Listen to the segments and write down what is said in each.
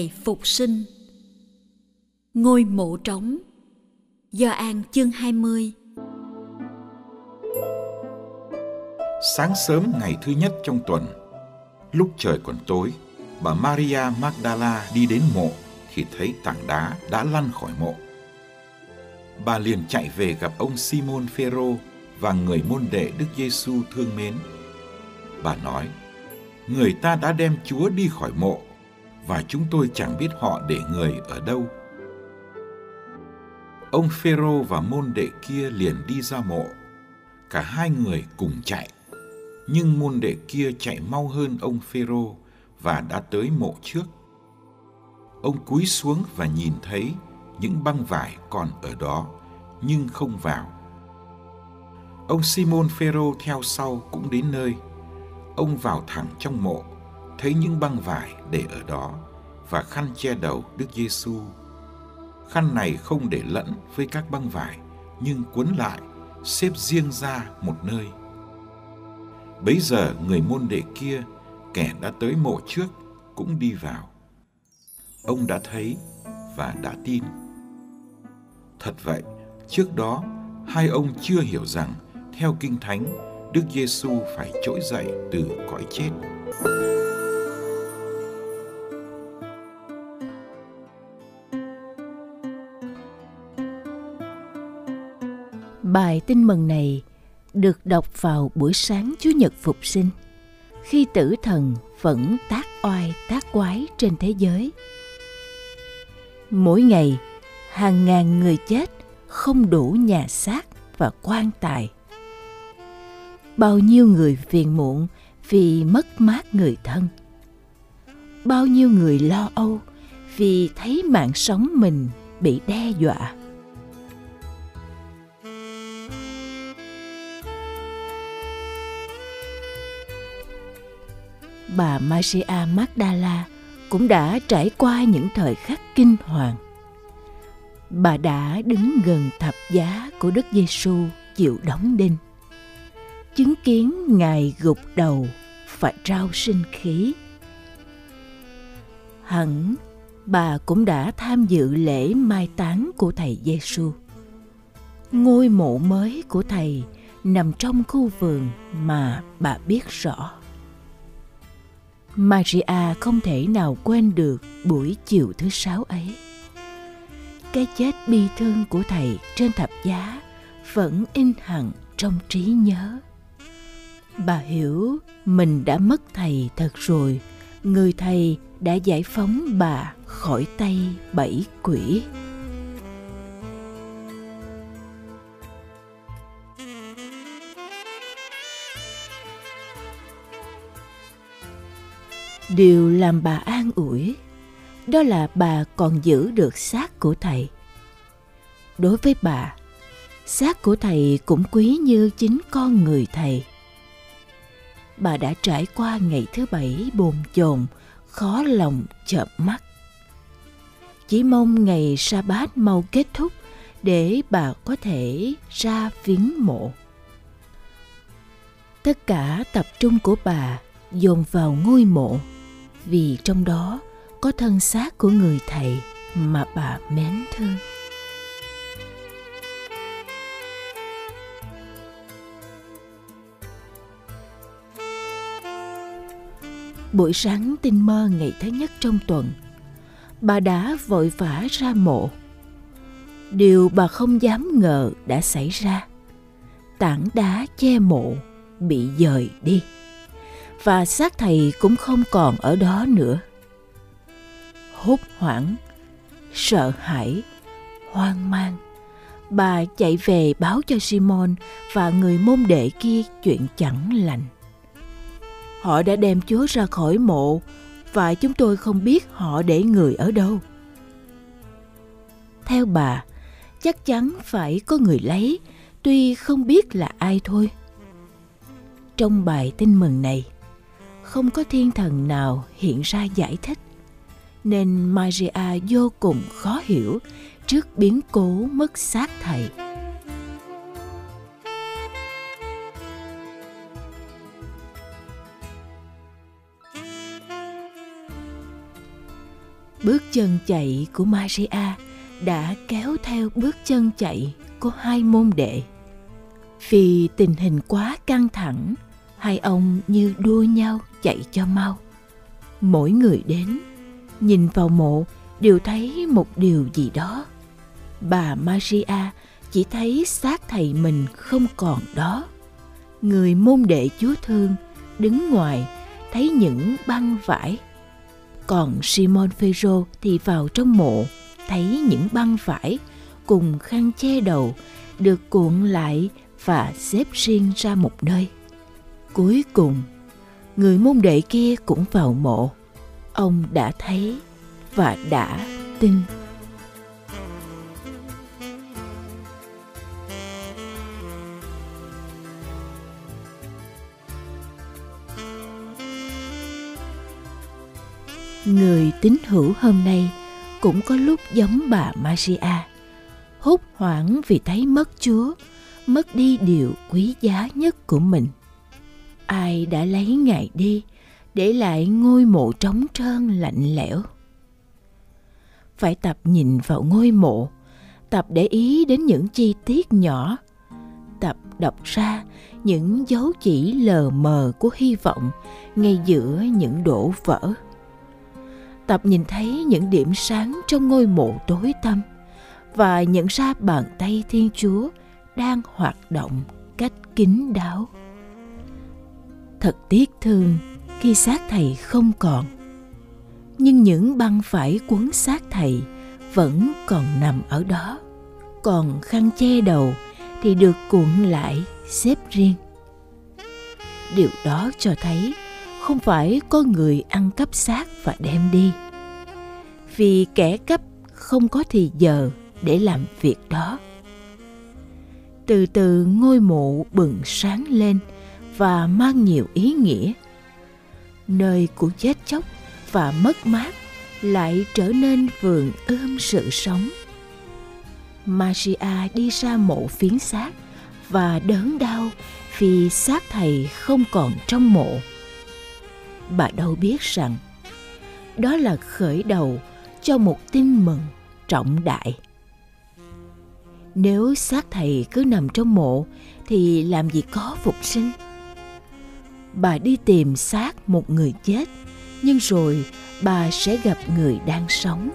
Ngày Phục sinh Ngôi mộ trống Do An chương 20 Sáng sớm ngày thứ nhất trong tuần, lúc trời còn tối, bà Maria Magdala đi đến mộ thì thấy tảng đá đã lăn khỏi mộ. Bà liền chạy về gặp ông Simon Phêrô và người môn đệ Đức Giêsu thương mến. Bà nói: Người ta đã đem Chúa đi khỏi mộ và chúng tôi chẳng biết họ để người ở đâu. Ông Phêrô và môn đệ kia liền đi ra mộ. Cả hai người cùng chạy. Nhưng môn đệ kia chạy mau hơn ông Phêrô và đã tới mộ trước. Ông cúi xuống và nhìn thấy những băng vải còn ở đó, nhưng không vào. Ông Simon Phêrô theo sau cũng đến nơi. Ông vào thẳng trong mộ thấy những băng vải để ở đó và khăn che đầu Đức Giêsu. Khăn này không để lẫn với các băng vải, nhưng cuốn lại, xếp riêng ra một nơi. Bấy giờ người môn đệ kia, kẻ đã tới mộ trước, cũng đi vào. Ông đã thấy và đã tin. Thật vậy, trước đó hai ông chưa hiểu rằng theo kinh thánh, Đức Giêsu phải trỗi dậy từ cõi chết. Bài tin mừng này được đọc vào buổi sáng Chúa Nhật Phục sinh, khi tử thần vẫn tác oai tác quái trên thế giới. Mỗi ngày, hàng ngàn người chết không đủ nhà xác và quan tài. Bao nhiêu người phiền muộn vì mất mát người thân. Bao nhiêu người lo âu vì thấy mạng sống mình bị đe dọa bà Maria Magdala cũng đã trải qua những thời khắc kinh hoàng. Bà đã đứng gần thập giá của Đức Giêsu chịu đóng đinh. Chứng kiến Ngài gục đầu phải trao sinh khí. Hẳn bà cũng đã tham dự lễ mai táng của thầy Giêsu. Ngôi mộ mới của thầy nằm trong khu vườn mà bà biết rõ. Maria không thể nào quên được buổi chiều thứ sáu ấy. Cái chết bi thương của thầy trên thập giá vẫn in hẳn trong trí nhớ. Bà hiểu mình đã mất thầy thật rồi, người thầy đã giải phóng bà khỏi tay bảy quỷ. Điều làm bà an ủi. Đó là bà còn giữ được xác của thầy. Đối với bà, xác của thầy cũng quý như chính con người thầy. Bà đã trải qua ngày thứ bảy bồn chồn, khó lòng chợp mắt. Chỉ mong ngày sa bát mau kết thúc để bà có thể ra viếng mộ. Tất cả tập trung của bà dồn vào ngôi mộ vì trong đó có thân xác của người thầy mà bà mến thương. Buổi sáng tinh mơ ngày thứ nhất trong tuần, bà đã vội vã ra mộ. Điều bà không dám ngờ đã xảy ra. Tảng đá che mộ bị dời đi và xác thầy cũng không còn ở đó nữa. Hốt hoảng, sợ hãi, hoang mang, bà chạy về báo cho simon và người môn đệ kia chuyện chẳng lành. Họ đã đem chúa ra khỏi mộ và chúng tôi không biết họ để người ở đâu. Theo bà, chắc chắn phải có người lấy, tuy không biết là ai thôi. Trong bài tin mừng này không có thiên thần nào hiện ra giải thích. Nên maria vô cùng khó hiểu trước biến cố mất xác thầy. Bước chân chạy của maria đã kéo theo bước chân chạy của hai môn đệ. Vì tình hình quá căng thẳng hai ông như đua nhau chạy cho mau. Mỗi người đến, nhìn vào mộ, đều thấy một điều gì đó. Bà maria chỉ thấy xác thầy mình không còn đó. Người môn đệ chúa thương đứng ngoài thấy những băng vải. Còn simon phêrô thì vào trong mộ, thấy những băng vải cùng khăn che đầu được cuộn lại và xếp riêng ra một nơi cuối cùng người môn đệ kia cũng vào mộ ông đã thấy và đã tin người tín hữu hôm nay cũng có lúc giống bà Maria, hốt hoảng vì thấy mất Chúa, mất đi điều quý giá nhất của mình. Ai đã lấy Ngài đi, để lại ngôi mộ trống trơn lạnh lẽo. Phải tập nhìn vào ngôi mộ, tập để ý đến những chi tiết nhỏ, tập đọc ra những dấu chỉ lờ mờ của hy vọng ngay giữa những đổ vỡ tập nhìn thấy những điểm sáng trong ngôi mộ tối tăm và nhận ra bàn tay thiên chúa đang hoạt động cách kín đáo thật tiếc thương khi xác thầy không còn. Nhưng những băng vải cuốn xác thầy vẫn còn nằm ở đó. Còn khăn che đầu thì được cuộn lại xếp riêng. Điều đó cho thấy không phải có người ăn cắp xác và đem đi. Vì kẻ cắp không có thì giờ để làm việc đó. Từ từ ngôi mộ bừng sáng lên và mang nhiều ý nghĩa. Nơi của chết chóc và mất mát lại trở nên vườn ươm sự sống. Maria đi ra mộ phiến xác và đớn đau vì xác thầy không còn trong mộ. Bà đâu biết rằng đó là khởi đầu cho một tin mừng trọng đại. Nếu xác thầy cứ nằm trong mộ thì làm gì có phục sinh? Bà đi tìm xác một người chết, nhưng rồi bà sẽ gặp người đang sống.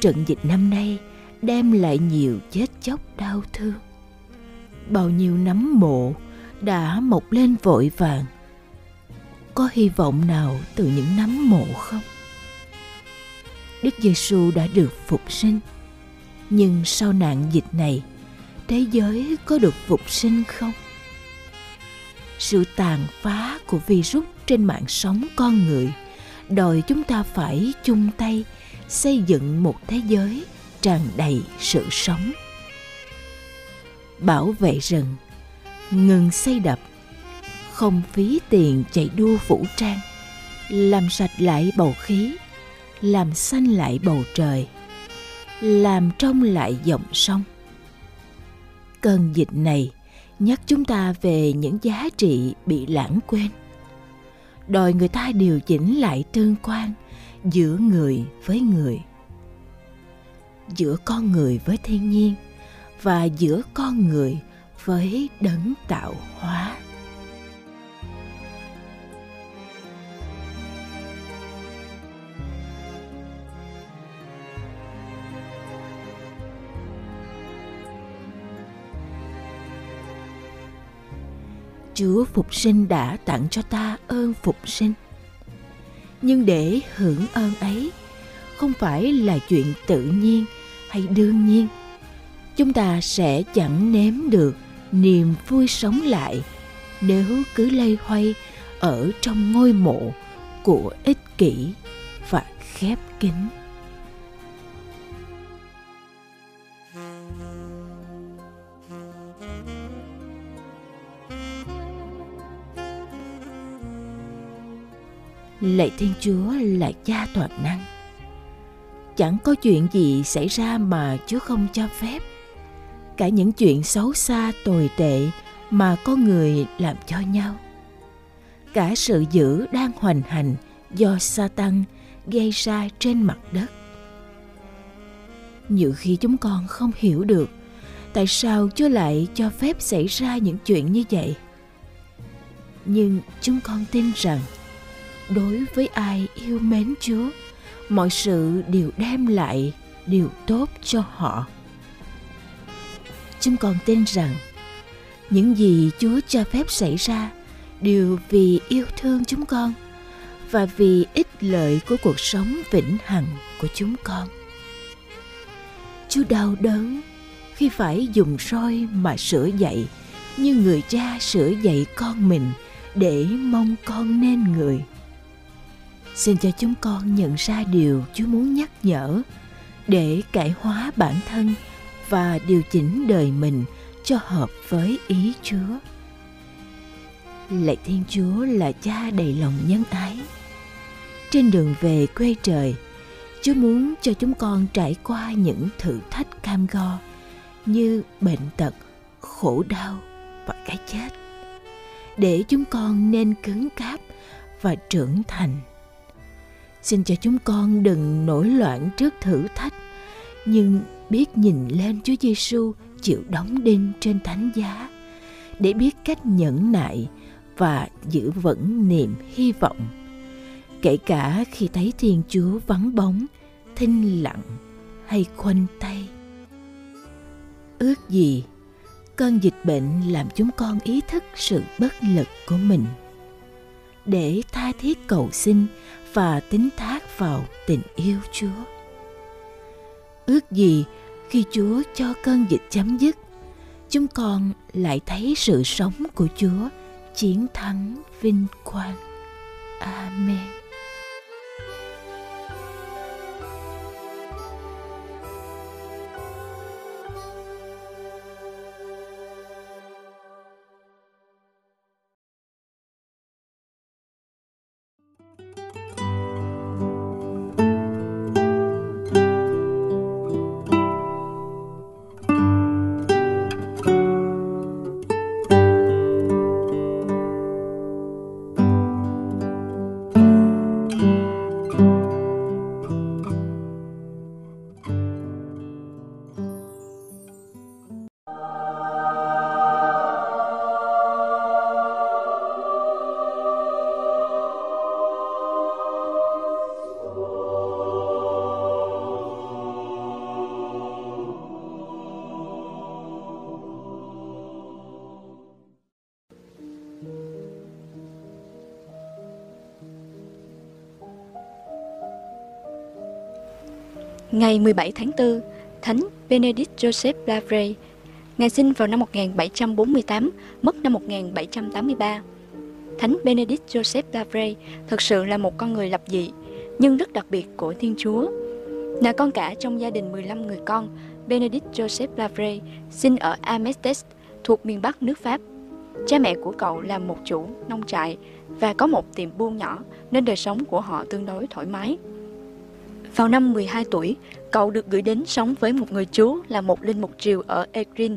Trận dịch năm nay đem lại nhiều chết chóc đau thương. Bao nhiêu nấm mộ đã mọc lên vội vàng có hy vọng nào từ những nấm mộ không? Đức giêsu đã được phục sinh, nhưng sau nạn dịch này, thế giới có được phục sinh không? Sự tàn phá của virus trên mạng sống con người đòi chúng ta phải chung tay xây dựng một thế giới tràn đầy sự sống. Bảo vệ rừng, ngừng xây đập không phí tiền chạy đua vũ trang, làm sạch lại bầu khí, làm xanh lại bầu trời, làm trong lại dòng sông. Cơn dịch này nhắc chúng ta về những giá trị bị lãng quên. Đòi người ta điều chỉnh lại tương quan giữa người với người, giữa con người với thiên nhiên và giữa con người với đấng tạo hóa. Chúa phục sinh đã tặng cho ta ơn phục sinh. Nhưng để hưởng ơn ấy không phải là chuyện tự nhiên hay đương nhiên. Chúng ta sẽ chẳng nếm được niềm vui sống lại nếu cứ lây hoay ở trong ngôi mộ của ích kỷ và khép kín. Lạy thiên chúa là cha toàn năng chẳng có chuyện gì xảy ra mà chúa không cho phép cả những chuyện xấu xa, tồi tệ mà con người làm cho nhau cả sự dữ đang hoành hành do Satan gây ra trên mặt đất. Nhiều khi chúng con không hiểu được tại sao Chúa lại cho phép xảy ra những chuyện như vậy. Nhưng chúng con tin rằng đối với ai yêu mến Chúa, mọi sự đều đem lại điều tốt cho họ. Chúng còn tin rằng những gì Chúa cho phép xảy ra đều vì yêu thương chúng con và vì ích lợi của cuộc sống vĩnh hằng của chúng con. Chúa đau đớn khi phải dùng roi mà sửa dạy như người cha sửa dạy con mình để mong con nên người xin cho chúng con nhận ra điều Chúa muốn nhắc nhở để cải hóa bản thân và điều chỉnh đời mình cho hợp với ý Chúa. Lạy Thiên Chúa là cha đầy lòng nhân ái. Trên đường về quê trời, Chúa muốn cho chúng con trải qua những thử thách cam go như bệnh tật, khổ đau và cái chết để chúng con nên cứng cáp và trưởng thành xin cho chúng con đừng nổi loạn trước thử thách nhưng biết nhìn lên Chúa Giêsu chịu đóng đinh trên thánh giá để biết cách nhẫn nại và giữ vững niềm hy vọng kể cả khi thấy Thiên Chúa vắng bóng, thinh lặng hay khoanh tay. Ước gì cơn dịch bệnh làm chúng con ý thức sự bất lực của mình để tha thiết cầu xin và tín thác vào tình yêu Chúa. Ước gì khi Chúa cho cơn dịch chấm dứt, chúng con lại thấy sự sống của Chúa chiến thắng vinh quang. Amen. Ngày 17 tháng 4, Thánh Benedict Joseph Lavre, Ngài sinh vào năm 1748, mất năm 1783. Thánh Benedict Joseph Lavre thực sự là một con người lập dị, nhưng rất đặc biệt của Thiên Chúa. Là con cả trong gia đình 15 người con, Benedict Joseph Lavre sinh ở Amestes, thuộc miền Bắc nước Pháp. Cha mẹ của cậu là một chủ nông trại và có một tiệm buôn nhỏ nên đời sống của họ tương đối thoải mái. Vào năm 12 tuổi, cậu được gửi đến sống với một người chú là một linh mục triều ở Egrin.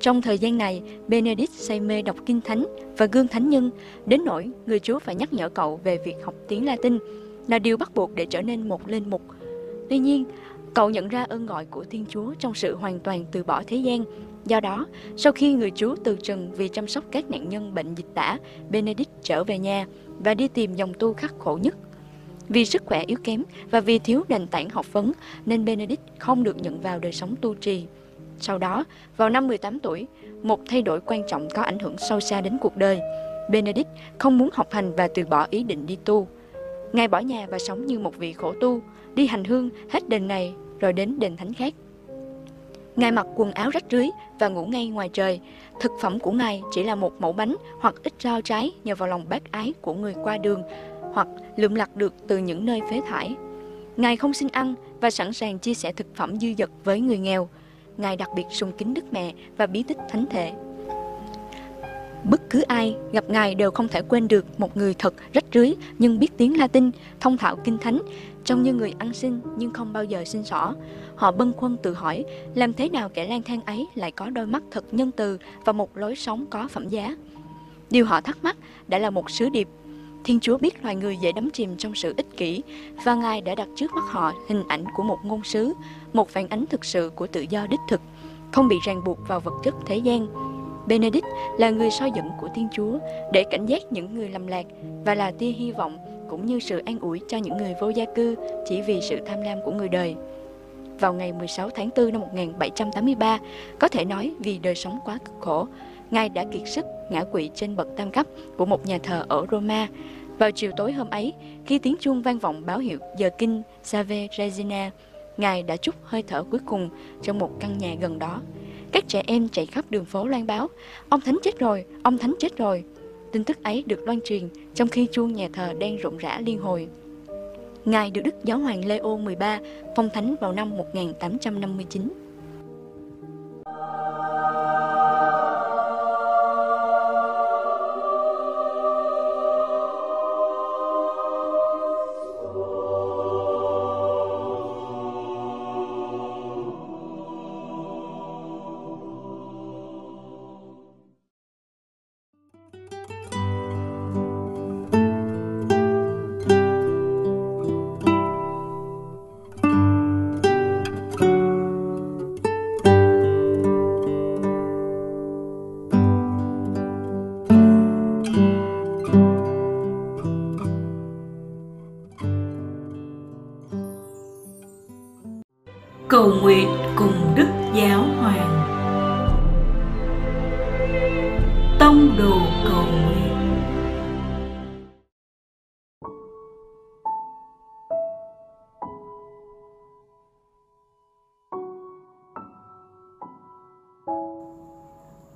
Trong thời gian này, Benedict say mê đọc kinh thánh và gương thánh nhân, đến nỗi người chú phải nhắc nhở cậu về việc học tiếng Latin là điều bắt buộc để trở nên một linh mục. Tuy nhiên, Cậu nhận ra ơn gọi của Thiên Chúa trong sự hoàn toàn từ bỏ thế gian. Do đó, sau khi người chú từ trần vì chăm sóc các nạn nhân bệnh dịch tả, Benedict trở về nhà và đi tìm dòng tu khắc khổ nhất. Vì sức khỏe yếu kém và vì thiếu nền tảng học vấn nên Benedict không được nhận vào đời sống tu trì. Sau đó, vào năm 18 tuổi, một thay đổi quan trọng có ảnh hưởng sâu xa đến cuộc đời. Benedict không muốn học hành và từ bỏ ý định đi tu. Ngài bỏ nhà và sống như một vị khổ tu, đi hành hương hết đền này rồi đến đền thánh khác. Ngài mặc quần áo rách rưới và ngủ ngay ngoài trời. Thực phẩm của Ngài chỉ là một mẫu bánh hoặc ít rau trái nhờ vào lòng bác ái của người qua đường hoặc lượm lặt được từ những nơi phế thải. Ngài không xin ăn và sẵn sàng chia sẻ thực phẩm dư dật với người nghèo. Ngài đặc biệt sùng kính Đức Mẹ và bí tích thánh thể. Bất cứ ai gặp Ngài đều không thể quên được một người thật rách rưới nhưng biết tiếng Latin, thông thạo kinh thánh, trông như người ăn xin nhưng không bao giờ xin xỏ. Họ bâng khuâng tự hỏi làm thế nào kẻ lang thang ấy lại có đôi mắt thật nhân từ và một lối sống có phẩm giá. Điều họ thắc mắc đã là một sứ điệp. Thiên Chúa biết loài người dễ đắm chìm trong sự ích kỷ và Ngài đã đặt trước mắt họ hình ảnh của một ngôn sứ, một phản ánh thực sự của tự do đích thực, không bị ràng buộc vào vật chất thế gian. Benedict là người soi dẫn của Thiên Chúa để cảnh giác những người lầm lạc và là tia hy vọng cũng như sự an ủi cho những người vô gia cư chỉ vì sự tham lam của người đời. Vào ngày 16 tháng 4 năm 1783, có thể nói vì đời sống quá cực khổ, Ngài đã kiệt sức ngã quỵ trên bậc tam cấp của một nhà thờ ở Roma. Vào chiều tối hôm ấy, khi tiếng chuông vang vọng báo hiệu giờ kinh Save Regina, Ngài đã chút hơi thở cuối cùng trong một căn nhà gần đó. Các trẻ em chạy khắp đường phố loan báo, ông Thánh chết rồi, ông Thánh chết rồi. Tin tức ấy được loan truyền trong khi chuông nhà thờ đang rộn rã liên hồi. Ngài được Đức Giáo hoàng Leo 13 phong thánh vào năm 1859.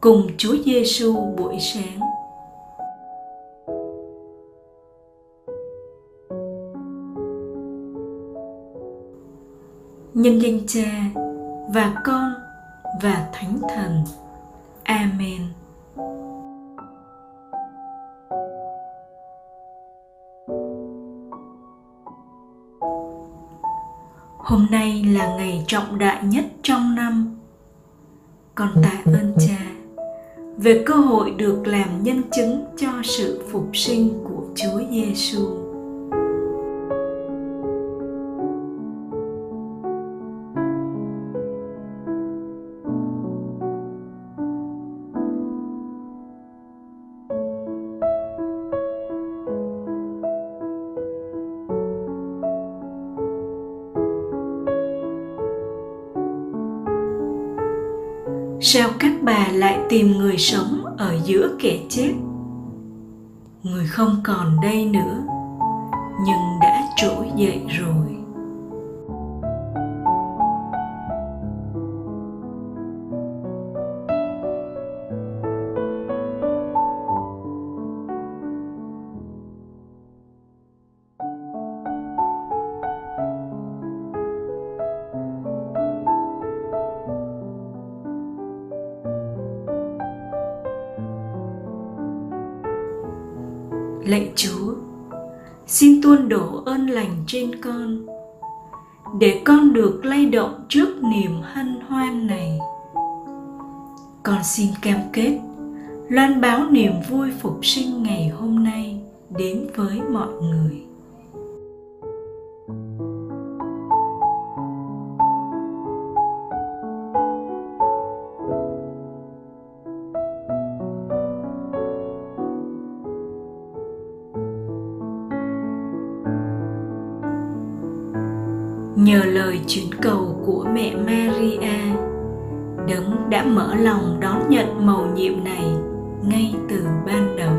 Cùng Chúa Giêsu buổi sáng. Nhân danh cha và con và thánh thần. Amen. Hôm nay là ngày trọng đại nhất trong năm. Con tạ ơn cha về cơ hội được làm nhân chứng cho sự phục sinh của Chúa Giêsu. Sao các bà lại tìm người sống ở giữa kẻ chết? Người không còn đây nữa, nhưng đã trỗi dậy rồi. Đổ ơn lành trên con, để con được lay động trước niềm hân hoan này. Con xin cam kết loan báo niềm vui phục sinh ngày hôm nay đến với mọi người. Chuyến chuyển cầu của mẹ Maria. Đấng đã mở lòng đón nhận mầu nhiệm này ngay từ ban đầu.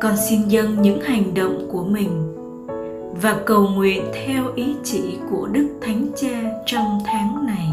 Con xin dâng những hành động của mình và cầu nguyện theo ý chỉ của đức thánh cha trong tháng này.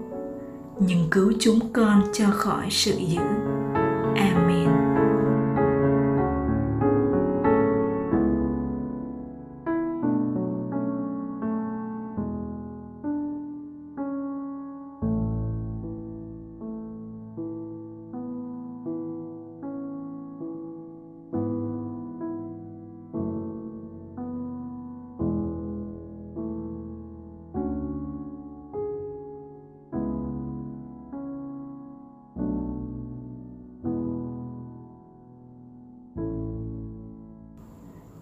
nhưng cứu chúng con cho khỏi sự dữ.